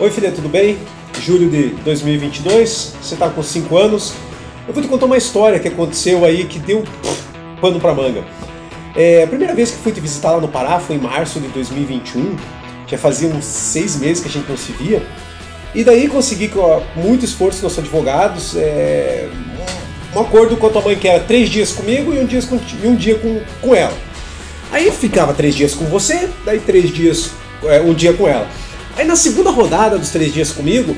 Oi, filha, tudo bem? Julho de 2022, você tá com 5 anos. Eu vou te contar uma história que aconteceu aí que deu pano pra manga. É, a primeira vez que fui te visitar lá no Pará foi em março de 2021. Já fazia uns seis meses que a gente não se via. E daí consegui, com muito esforço dos nossos advogados, é, um acordo com a tua mãe que era três dias comigo e um dia com, e um dia com, com ela. Aí ficava três dias com você, daí três dias, é, um dia com ela. Aí na segunda rodada dos três dias comigo,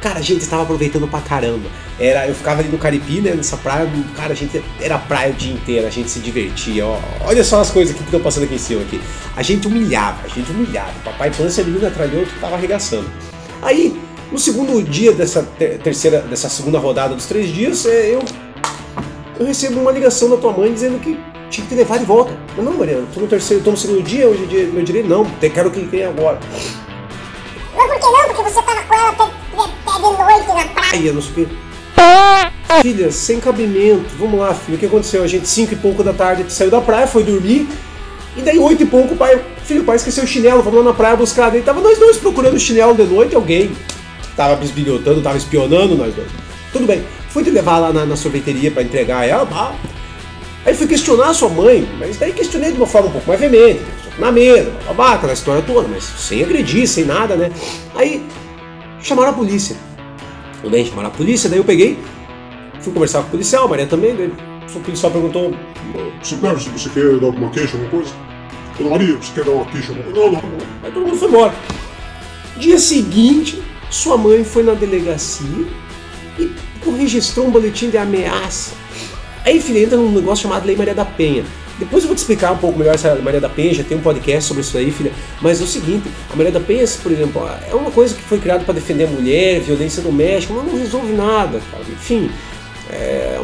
cara, a gente estava aproveitando pra caramba. Era, eu ficava ali no Caripi, né, nessa praia, cara, a gente era praia o dia inteiro, a gente se divertia. Ó, olha só as coisas que estão passando aqui em cima aqui. A gente humilhava, a gente humilhava. Papai Pância, a menina de outro, tava arregaçando. Aí, no segundo dia dessa terceira, dessa segunda rodada dos três dias, é, eu eu recebo uma ligação da tua mãe dizendo que tinha que te levar de volta. Mas não, Mariana, tô no terceiro, tô no segundo dia, hoje é dia, meu direito, não, quero que venha agora. Na. Não sei Filha, sem cabimento. Vamos lá, filho. O que aconteceu? A gente, cinco e pouco da tarde, saiu da praia, foi dormir. E daí, oito e pouco, o pai, filho, o pai esqueceu o chinelo, vamos lá na praia buscar. Daí tava nós dois procurando o chinelo de noite, alguém tava bisbilhotando, tava espionando nós dois. Tudo bem. Fui te levar lá na, na sorveteria para entregar ela, pá. Aí fui questionar a sua mãe, mas daí questionei de uma forma um pouco mais veemente na mesa, babá, aquela história toda, mas sem agredir, sem nada, né? Aí chamaram a polícia. Bem, chamaram a polícia, daí eu peguei, fui conversar com o policial, a Maria também, daí o policial perguntou. Você, se você quer dar alguma queixa, alguma coisa? Dona Maria, você quer dar uma queixa? Alguma coisa? Não, não. Aí todo mundo foi embora. Dia seguinte, sua mãe foi na delegacia e registrou um boletim de ameaça. Aí, filha, entra num negócio chamado Lei Maria da Penha. Depois eu vou te explicar um pouco melhor essa Maria da Penha, já tem um podcast sobre isso aí, filha. Mas é o seguinte, a Maria da Penha, por exemplo, é uma coisa que foi criada para defender a mulher, violência doméstica, mas não resolve nada, cara. Enfim, é,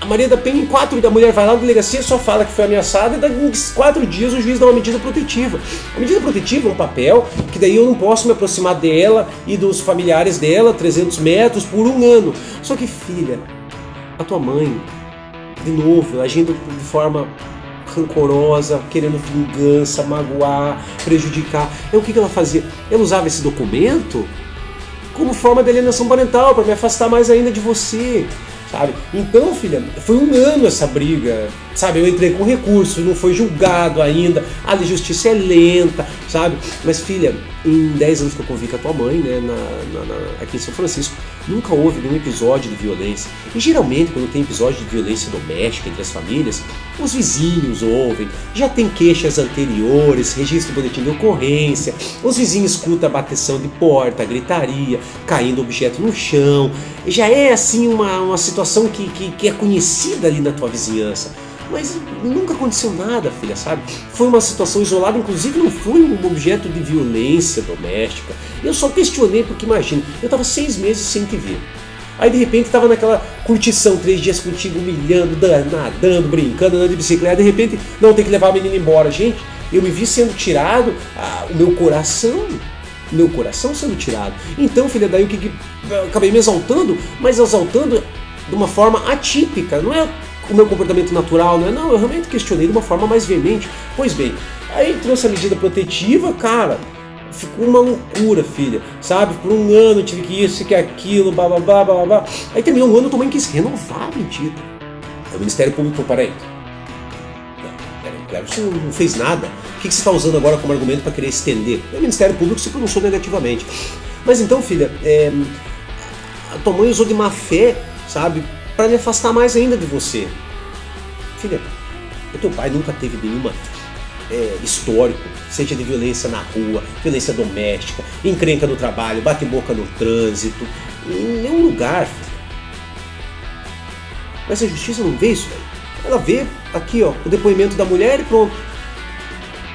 a Maria da Penha, em quatro da mulher vai lá na delegacia, só fala que foi ameaçada e em quatro dias o juiz dá uma medida protetiva. A medida protetiva é um papel que daí eu não posso me aproximar dela e dos familiares dela 300 metros por um ano. Só que, filha, a tua mãe de novo, agindo de forma rancorosa, querendo vingança, magoar, prejudicar. É o que ela fazia? Ela usava esse documento como forma de alienação parental para me afastar mais ainda de você sabe? Então, filha, foi um ano essa briga, sabe? Eu entrei com recurso, não foi julgado ainda, a justiça é lenta, sabe? Mas, filha, em 10 anos que eu convivi com a tua mãe, né, na, na, na, aqui em São Francisco, nunca houve nenhum episódio de violência. E geralmente, quando tem episódio de violência doméstica entre as famílias, os vizinhos ouvem, já tem queixas anteriores, registro de boletim de ocorrência, os vizinhos escutam a bateção de porta, gritaria, caindo objeto no chão. Já é assim uma, uma situação que, que, que é conhecida ali na tua vizinhança. Mas nunca aconteceu nada, filha, sabe? Foi uma situação isolada, inclusive não foi um objeto de violência doméstica. Eu só questionei porque, imagina, eu estava seis meses sem te ver. Aí de repente estava naquela curtição, três dias contigo, humilhando, nadando, brincando, andando de bicicleta. De repente, não, tem que levar a menina embora. Gente, eu me vi sendo tirado, ah, o meu coração, meu coração sendo tirado. Então, filha, daí o que, que acabei me exaltando, mas exaltando de uma forma atípica, não é o meu comportamento natural, não é? Não, eu realmente questionei de uma forma mais veemente. Pois bem, aí trouxe a medida protetiva, cara. Ficou uma loucura, filha, sabe? Por um ano tive que isso, que aquilo, blá blá. Aí terminou um ano, também quis renovar a medida. Aí o Ministério Público, peraí. Peraí, claro, você não fez nada. O que você está usando agora como argumento para querer estender? O Ministério Público se pronunciou negativamente. Mas então, filha, é, a tua mãe usou de má fé, sabe? Para me afastar mais ainda de você. Filha, o teu pai nunca teve nenhuma é, histórico, seja de violência na rua, violência doméstica, encrenca no trabalho, bate boca no trânsito, em nenhum lugar. Filha. Mas a justiça não vê isso, Ela vê aqui, ó, o depoimento da mulher e pronto.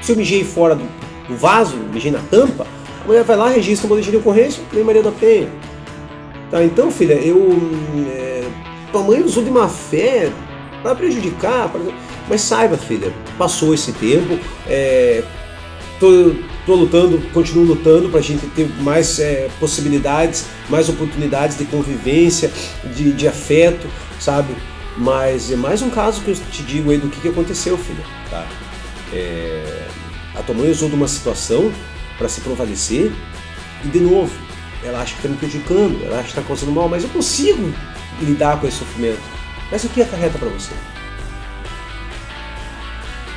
Se eu mijei fora do, do vaso, mijei na tampa, a mulher vai lá, registra o boletim de ocorrência, nem Maria da Penha. Tá, então, filha, eu. É, tua mãe usou de má fé para prejudicar, pra... mas saiba, filha, passou esse tempo, é, tô, tô lutando, continuo lutando para a gente ter mais é, possibilidades, mais oportunidades de convivência, de, de afeto, sabe? Mas é mais um caso que eu te digo aí do que, que aconteceu, filha, tá? É, a tua mãe usou de uma situação para se prevalecer E de novo, ela acha que está me prejudicando, ela acha que está causando mal, mas eu consigo lidar com esse sofrimento. Mas o que acarreta para você?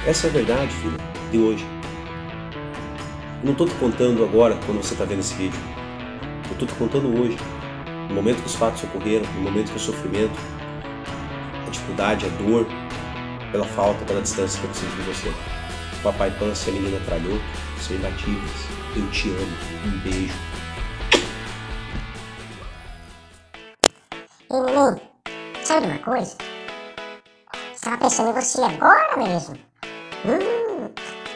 Essa é a verdade, filho, de hoje. Eu não estou te contando agora, quando você está vendo esse vídeo. Eu estou te contando hoje, no momento que os fatos ocorreram, no momento que o sofrimento, a dificuldade, a dor, pela falta, pela distância que eu preciso de você. Papai Pan, a menina tralhou, são imbatíveis. Eu te amo. Um beijo. Ei, neném, sabe uma coisa? Estava pensando em você agora mesmo. Hum,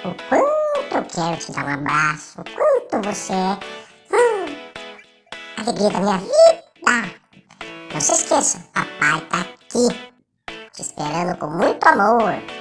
o quanto eu quero te dar um abraço, o quanto você é. Hum, a alegria da minha vida. Não se esqueça, papai tá aqui, te esperando com muito amor.